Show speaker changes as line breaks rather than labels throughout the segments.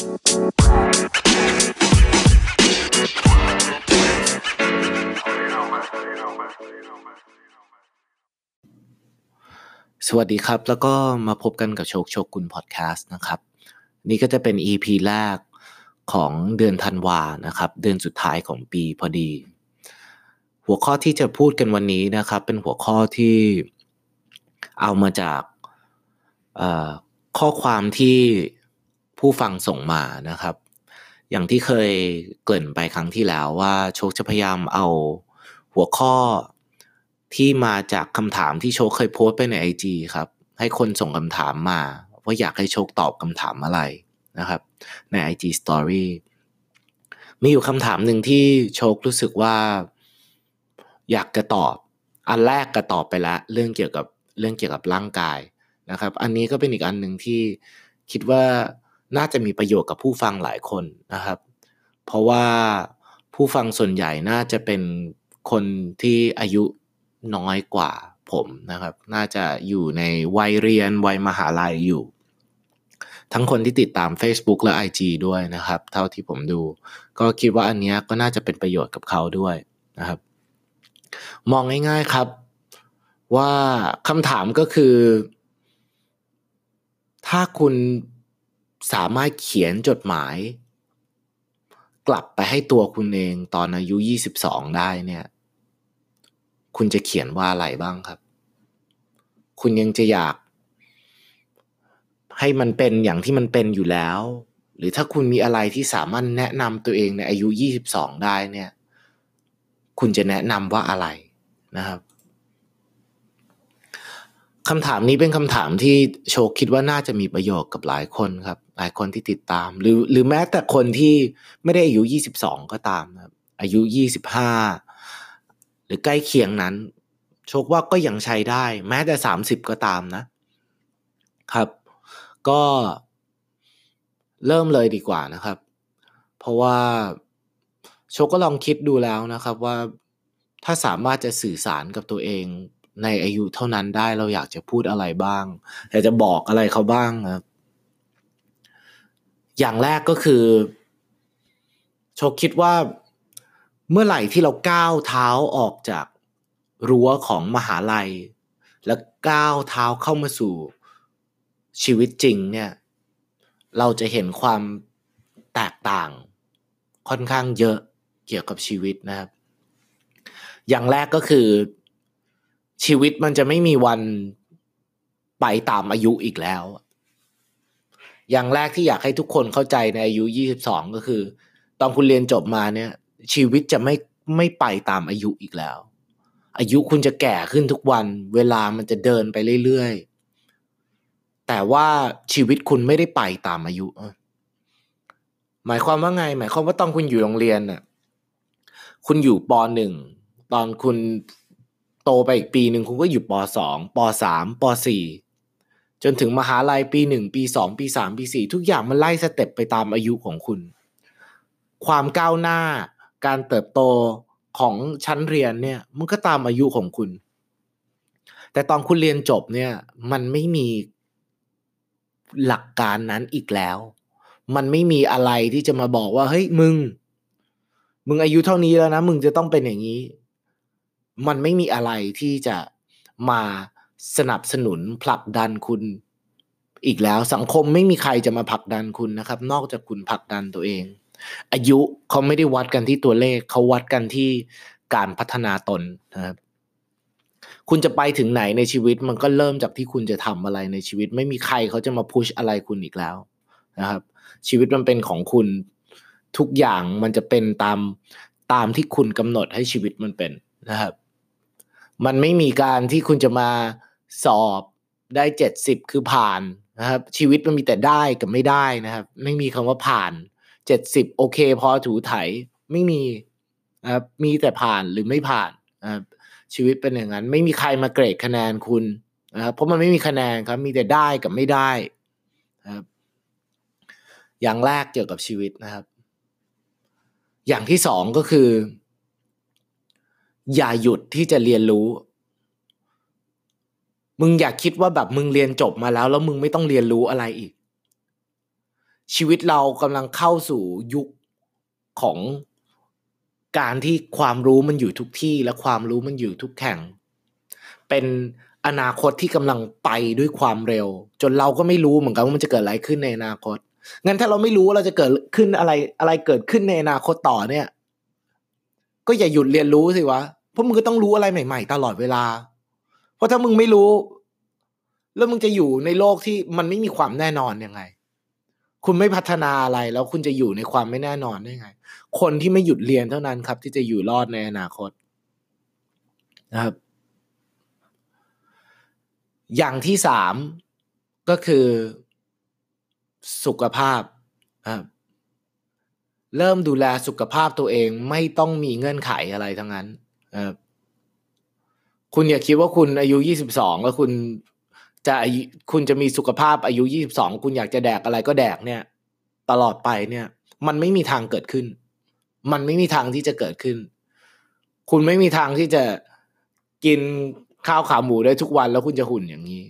สวัสดีครับ แล้วก็มาพบกันกับโชคโชคกุนพอดแคสต์นะครับ นี่ก็จะเป็น EP แรกของเดือนธันวานะครับ เดือนสุดท้ายของปีพอดี หัวข้อที่จะพูดกันวันนี้นะครับ เป็นหัวข้อที่เอามาจากข้อความที่ ผู้ฟังส่งมานะครับ อย่างที่เคยเกริ่นไปครั้งที่แล้วว่าโชคจะพยายามเอาหัวข้อที่มาจากคำถามที่โชคเคยโพสไปใน IG ครับ ให้คนส่งคำถามมา ว่าอยากให้โชคตอบคำถามอะไรนะครับ ใน IG Story มีอยู่คำถามหนึ่งที่โชครู้สึกว่า อยากจะตอบ อันแรกก็ตอบไปแล้วเรื่องเกี่ยวกับเรื่องเกี่ยวกับร่างกายนะครับ อันนี้ก็เป็นอีกอันหนึ่งที่คิดว่า น่าจะมีประโยชน์กับผู้ฟังหลายคนนะครับ เพราะว่าผู้ฟังส่วนใหญ่น่าจะเป็นคนที่อายุน้อยกว่าผมนะครับ น่าจะอยู่ในวัยเรียนวัยมหาลัยอยู่ ทั้งคนที่ติดตาม Facebook และ IG ด้วยนะครับ เท่าที่ผมดู ก็คิดว่าอันนี้ก็น่าจะเป็นประโยชน์กับเขาด้วยนะครับ มองง่ายๆครับ ว่าคำถามก็คือ ถ้าคุณ สามารถเขียนจดหมาย กลับไปให้ตัวคุณเองตอนอายุ 22 ได้เนี่ย คุณจะเขียนว่าอะไรบ้างครับ คุณยังจะอยาก ให้มันเป็นอย่างที่มันเป็นอยู่แล้ว หรือถ้าคุณมีอะไรที่สามารถแนะนำตัวเองในอายุ 22 ได้เนี่ย คุณจะแนะนำว่าอะไรนะครับคำถามนี้เป็นคำถามที่โชคคิดว่าน่าจะมีประโยชน์กับหลายคนครับ ลายคนที่ติดตาม หรือหรือแม้แต่คนที่ไม่ได้อายุ22ก็ตามครับอายุ25หรือใกล้เคียงนั้น โชคว่าก็ยังใช้ได้ แม้แต่สามสิบก็ตามนะ ครับ ก็เริ่มเลยดีกว่านะครับ เพราะว่าโชคก็ลองคิดดูแล้วนะครับว่าถ้าสามารถจะสื่อสารกับตัวเองในอายุเท่านั้นได้เราอยากจะพูดอะไรบ้าง อยากจะบอกอะไรเขาบ้างครับ อย่างแรกก็คือโชคคิดว่าเมื่อไหร่ที่เราก้าวเท้าออกจากรั้วของมหาลัย แล้วก้าวเท้าเข้ามาสู่ชีวิตจริงเนี่ยเราจะเห็นความแตกต่างค่อนข้างเยอะเกี่ยวกับชีวิตนะครับ อย่างแรกก็คือชีวิตมันจะไม่มีวันไปตามอายุอีกแล้ว อย่างแรกที่อยากให้ทุกคนเข้าใจในอายุ 22 ก็คือ ตอนคุณเรียนจบมาเนี่ย ชีวิตจะไม่ไม่ไปตามอายุอีกแล้ว อายุคุณจะแก่ขึ้นทุกวัน เวลามันจะเดินไปเรื่อยๆ แต่ว่าชีวิตคุณไม่ได้ไปตามอายุ หมายความว่าไง หมายความว่าตอนคุณอยู่โรงเรียนน่ะ คุณอยู่ปหนึ่ง ตอนคุณโตไปอีกปีหนึ่งคุณก็อยู่ปสองปสามปสี่ จนถึงมหาลัยปีหนึ่งปีสองปีสามปีสี่ทุกอย่างมันไล่สเต็ปไปตามอายุของคุณ ความก้าวหน้า การเติบโตของชั้นเรียนเนี่ยมันก็ตามอายุของคุณ แต่ตอนคุณเรียนจบเนี่ยมันไม่มีหลักการนั้นอีกแล้ว มันไม่มีอะไรที่จะมาบอกว่าเฮ้ยมึง มึงอายุเท่านี้แล้วนะ มึงจะต้องเป็นอย่างนี้ มันไม่มีอะไรที่จะมา สนับสนุนผลักดันคุณอีกแล้วสังคมไม่มีใครจะมาผลักดันคุณนะครับ นอกจากคุณผลักดันตัวเอง อายุเขาไม่ได้วัดกันที่ตัวเลขเขาวัดกันที่การพัฒนาตนนะครับคุณจะไปถึงไหนในชีวิตมันก็เริ่มจากที่คุณจะทำอะไรในชีวิต ไม่มีใครเขาจะมาพุชอะไรคุณอีกแล้วนะครับ ชีวิตมันเป็นของคุณทุกอย่างมันจะเป็นตามตามที่คุณกำหนดให้ชีวิตมันเป็นนะครับ มันไม่มีการที่คุณจะมา สอบได้เจ็ดสิบคือผ่านนะครับชีวิตมันมีแต่ได้กับไม่ได้นะครับ ไม่มีคำว่าผ่านเจ็ดสิบโอเค พอถูไถไม่มีนะครับมีแต่ผ่านหรือไม่ผ่านนะครับชีวิตเป็นอย่างนั้น ไม่มีใครมาเกรดคะแนนคุณนะครับเพราะมันไม่มีคะแนนครับมีแต่ได้กับไม่ได้นะครับอย่างแรกเกี่ยวกับชีวิตนะครับ อย่างที่สองก็คือ อย่าหยุดที่จะเรียนรู้ มึงอยากคิดว่าแบบมึงเรียนจบมาแล้ว แล้วมึงไม่ต้องเรียนรู้อะไรอีก ชีวิตเรากำลังเข้าสู่ยุคของการที่ความรู้มันอยู่ทุกที่และความรู้มันอยู่ทุกแข่ง เป็นอนาคตที่กำลังไปด้วยความเร็ว จนเราก็ไม่รู้เหมือนกันว่ามันจะเกิดอะไรขึ้นในอนาคตงั้นถ้าเราไม่รู้ว่าเราจะเกิดขึ้นอะไรอะไรเกิดขึ้นในอนาคตต่อเนี่ย ก็อย่าหยุดเรียนรู้สิวะเพราะมึงก็ต้องรู้อะไรใหม่ ๆ ตลอดเวลา เพราะถ้ามึงไม่รู้ แล้วมึงจะอยู่ในโลกที่มันไม่มีความแน่นอนยังไง คุณไม่พัฒนาอะไรแล้วคุณจะอยู่ในความไม่แน่นอนได้ไง คนที่ไม่หยุดเรียนเท่านั้นครับ ที่จะอยู่รอดในอนาคตนะครับ อย่างที่สามก็คือสุขภาพครับเริ่มดูแลสุขภาพตัวเองไม่ต้องมีเงื่อนไขอะไรทั้งนั้นครับ คุณอย่าคิดว่าคุณอายุยี่สิบสองแล้วคุณจะคุณจะมีสุขภาพอายุยี่สิบสองคุณอยากจะแดกอะไรก็แดกเนี่ย ตลอดไปเนี่ย มันไม่มีทางเกิดขึ้น มันไม่มีทางที่จะเกิดขึ้น คุณไม่มีทางที่จะกินข้าวขาหมูได้ทุกวันแล้วคุณจะหุ่นอย่างนี้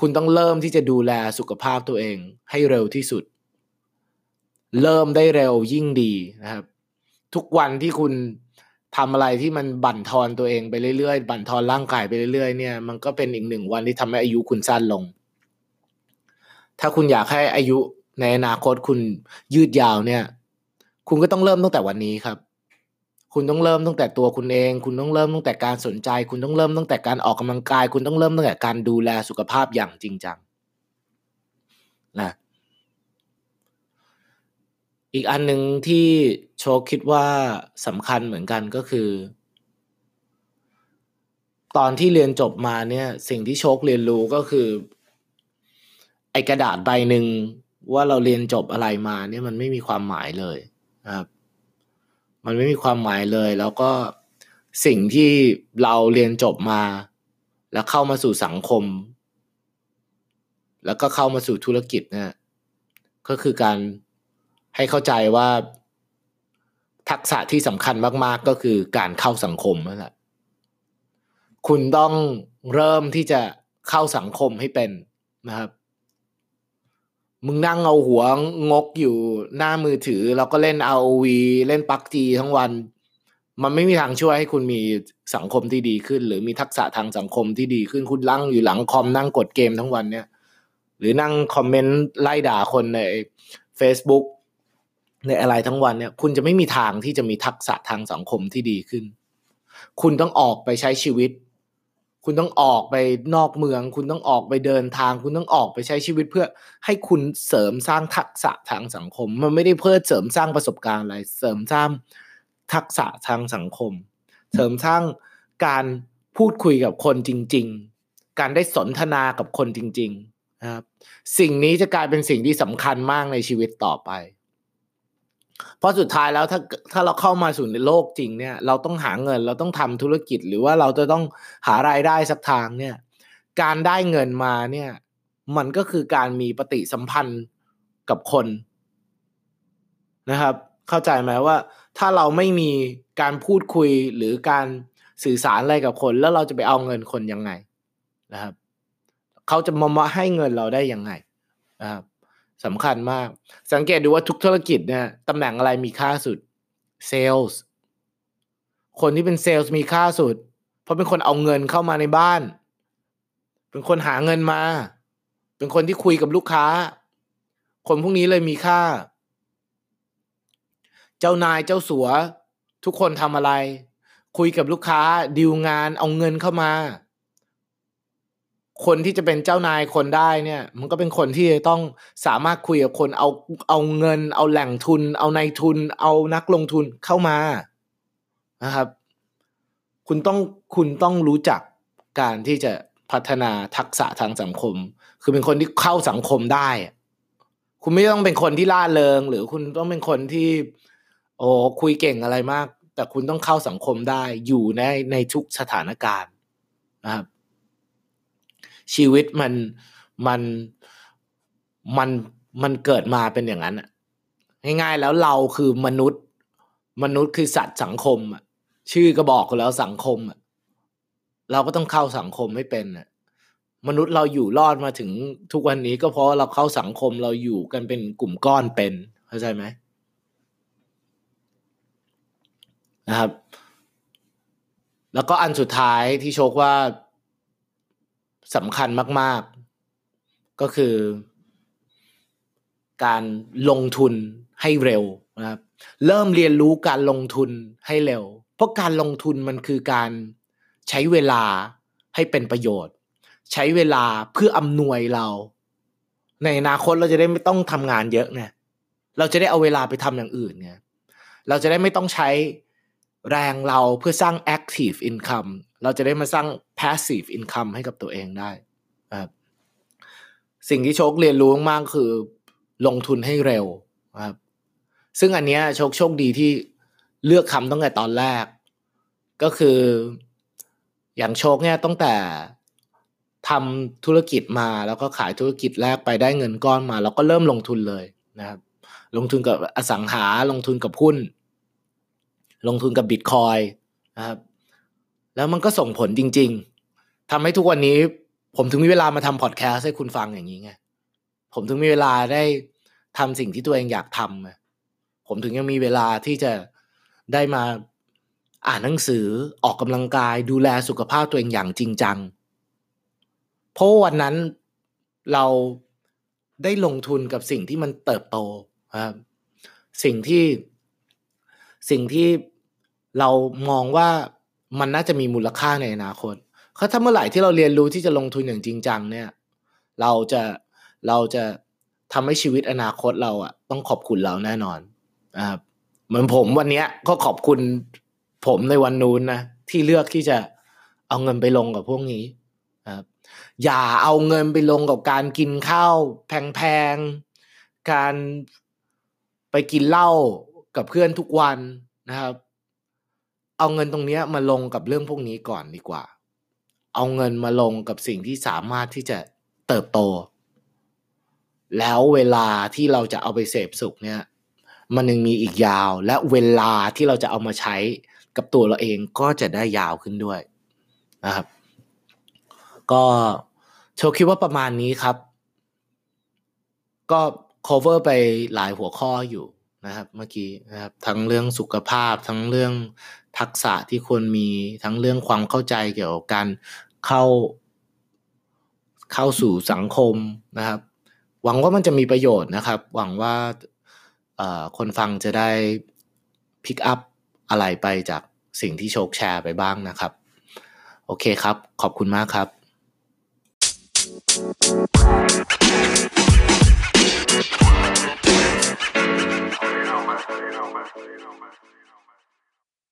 คุณต้องเริ่มที่จะดูแลสุขภาพตัวเอง ให้เร็วที่สุด เริ่มได้เร็วยิ่งดีนะครับ ทุกวันที่คุณ ทำอะไรที่มันบั่นทอนตัวเองไปเรื่อยๆ บั่นทอนร่างกายไปเรื่อยๆ เนี่ย มันก็เป็นอีกหนึ่งวันที่ทำให้อายุคุณสั้นลง ถ้าคุณอยากให้อายุในอนาคตคุณยืดยาวเนี่ย คุณก็ต้องเริ่มตั้งแต่วันนี้ครับ คุณต้องเริ่มตั้งแต่ตัวคุณเอง คุณต้องเริ่มตั้งแต่การสนใจ คุณต้องเริ่มตั้งแต่การออกกำลังกาย คุณต้องเริ่มตั้งแต่การดูแลสุขภาพอย่างจริงจังนะ อีกอันหนึ่งที่โชคคิดว่าสำคัญเหมือนกันก็คือ ตอนที่เรียนจบมาเนี่ย สิ่งที่โชคเรียนรู้ก็คือ ไอกระดาษใบหนึ่งว่าเราเรียนจบอะไรมาเนี่ยมันไม่มีความหมายเลยนะครับ มันไม่มีความหมายเลย แล้วก็สิ่งที่เราเรียนจบมา แล้วเข้ามาสู่สังคม แล้วก็เข้ามาสู่ธุรกิจเนี่ยก็คือการ ให้เข้าใจว่าทักษะที่สำคัญมาก ๆ ก็คือการเข้าสังคมนั่นแหละ คุณต้องเริ่มที่จะเข้าสังคมให้เป็นนะครับ มึงนั่งเอาหัวงกอยู่หน้ามือถือแล้วก็เล่น ROV เล่นปักจีทั้งวัน มันไม่มีทางช่วยให้คุณมีสังคมที่ดีขึ้น หรือมีทักษะทางสังคมที่ดีขึ้น คุณลั่งอยู่หลังคอมนั่งกดเกมทั้งวันเนี่ย หรือนั่งคอมเมนต์ไล่ด่าคนใน Facebook ในอะไรทั้งวันเนี่ย คุณจะไม่มีทางที่จะมีทักษะทางสังคมที่ดีขึ้น คุณต้องออกไปใช้ชีวิต คุณต้องออกไปนอกเมือง คุณต้องออกไปเดินทาง คุณต้องออกไปใช้ชีวิตเพื่อให้คุณเสริมสร้างทักษะทางสังคม มันไม่ได้เพื่อเสริมสร้างประสบการณ์อะไร เสริมสร้างทักษะทางสังคม เสริมสร้างการพูดคุยกับคนจริง ๆ การได้สนทนากับคนจริง ๆ นะครับ สิ่งนี้จะกลายเป็นสิ่งที่สำคัญมากในชีวิตต่อไป เพราะสุดท้ายแล้วถ้าถ้าเราเข้ามาสู่ในโลกจริงเนี่ย เราต้องหาเงินเราต้องทำธุรกิจ หรือว่าเราจะต้องหารายได้สักทางเนี่ย การได้เงินมาเนี่ย มันก็คือการมีปฏิสัมพันธ์กับคนนะครับ เข้าใจไหมว่า ถ้าเราไม่มีการพูดคุยหรือการสื่อสารอะไรกับคน แล้วเราจะไปเอาเงินคนยังไงนะครับ เขาจะมามาให้เงินเราได้ยังไงนะครับ สำคัญมาก สังเกตดูว่าทุกธุรกิจเนี่ยตำแหน่งอะไรมีค่าสุดเซลส์คนที่เป็นเซลส์มีค่าสุด เพราะเป็นคนเอาเงินเข้ามาในบ้าน เป็นคนหาเงินมา เป็นคนที่คุยกับลูกค้า คนพวกนี้เลยมีค่า เจ้านายเจ้าสัว ทุกคนทำอะไร คุยกับลูกค้าดีลงานเอาเงินเข้ามา คนที่จะเป็นเจ้านายคนได้เนี่ย มันก็เป็นคนที่ต้องสามารถคุยกับคนเอาเอาเงิน เอาแหล่งทุน เอาในทุน เอานักลงทุนเข้ามานะครับ คุณต้องคุณต้องรู้จักการที่จะพัฒนาทักษะทางสังคม คือเป็นคนที่เข้าสังคมได้ คุณไม่ต้องเป็นคนที่ล่าเริง หรือคุณต้องเป็นคนที่ โอ้คุยเก่งอะไรมาก แต่คุณต้องเข้าสังคมได้อยู่ในในทุกสถานการณ์นะครับ ชีวิตมันมันมันมันเกิดมาเป็นอย่างนั้นอะง่ายๆแล้วเราคือมนุษย์ มนุษย์คือสัตว์สังคมอะชื่อก็บอกแล้วสังคมอะเราก็ต้องเข้าสังคมให้เป็นอะมนุษย์เราอยู่รอดมาถึงทุกวันนี้ก็เพราะเราเข้าสังคมเราอยู่กันเป็นกลุ่มก้อนเป็นเข้าใจไหมนะครับ แล้วก็อันสุดท้ายที่โชคว่า สำคัญมาก ๆ ก็คือ การลงทุนให้เร็วนะครับ เริ่มเรียนรู้การลงทุนให้เร็ว เพราะการลงทุนมันคือการใช้เวลาให้เป็นประโยชน์ ใช้เวลาเพื่ออำนวยเรา ในอนาคตเราจะได้ไม่ต้องทำงานเยอะไงเราจะได้เอาเวลาไปทำอย่างอื่นไงเราจะได้ไม่ต้องใช้แรงเราเพื่อสร้าง active income เราจะได้มาสร้าง passive income ให้กับตัวเองได้ครับสิ่งที่โชคเรียนรู้มากคือลงทุนให้เร็วครับซึ่งอันเนี้ยโชคโชคดีที่เลือกคำตั้งแต่ตอนแรก ก็คืออย่างโชคเนี่ยตั้งแต่ทำธุรกิจมาแล้วก็ขายธุรกิจแรกไปได้เงินก้อนมา แล้วก็เริ่มลงทุนเลยนะครับ ลงทุนกับอสังหาลงทุนกับหุ้น ลงทุนกับบิตคอยนะครับ แล้วมันก็ส่งผลจริง ๆทำให้ทุกวันนี้ ผมถึงมีเวลามาทำพอดแคสต์ให้คุณฟังอย่างนี้ไงผมถึงมีเวลาได้ทำสิ่งที่ตัวเองอยากทำผมถึงยังมีเวลาที่จะได้มาอ่านหนังสือออกกำลังกายดูแลสุขภาพตัวเองอย่างจริงจัง เพราะวันนั้นเราได้ลงทุนกับสิ่งที่มันเติบโตครับสิ่งที่สิ่งที่เรามองว่า มันน่าจะมีมูลค่าในอนาคตเขาถ้าเมื่อไหร่ที่เราเรียนรู้ที่จะลงทุนอย่างจริงจังเนี่ย เราจะเราจะทำให้ชีวิตอนาคตเราอะต้องขอบคุณเราแน่นอนนะครับเหมือนผมวันเนี้ยก็ขอบคุณผมในวันนู้นนะที่เลือกที่จะเอาเงินไปลงกับพวกนี้ครับอย่าเอาเงินไปลงกับการกินข้าวแพงๆการไปกินเหล้ากับเพื่อนทุกวันนะครับ เอาเงินตรงนี้มาลงกับเรื่องพวกนี้ก่อนดีกว่า เอาเงินมาลงกับสิ่งที่สามารถที่จะเติบโต แล้วเวลาที่เราจะเอาไปเสพสุขเนี่ย มันยังมีอีกยาว และเวลาที่เราจะเอามาใช้กับตัวเราเองก็จะได้ยาวขึ้นด้วยนะครับ ก็โชคิดว่าประมาณนี้ครับ ก็ cover ไปหลายหัวข้ออยู่นะครับ เมื่อกี้นะครับ ทั้งเรื่องสุขภาพทั้งเรื่อง ทักษะที่ควรมีทั้งเรื่องความเข้าใจเกี่ยวกับการเข้าเข้าสู่สังคมนะครับ หวังว่ามันจะมีประโยชน์นะครับ หวังว่าคนฟังจะได้พิกอัพอะไรไปจากสิ่งที่โชคแชร์ไปบ้างนะครับ โอเคครับ ขอบคุณมากครับ you know, man. You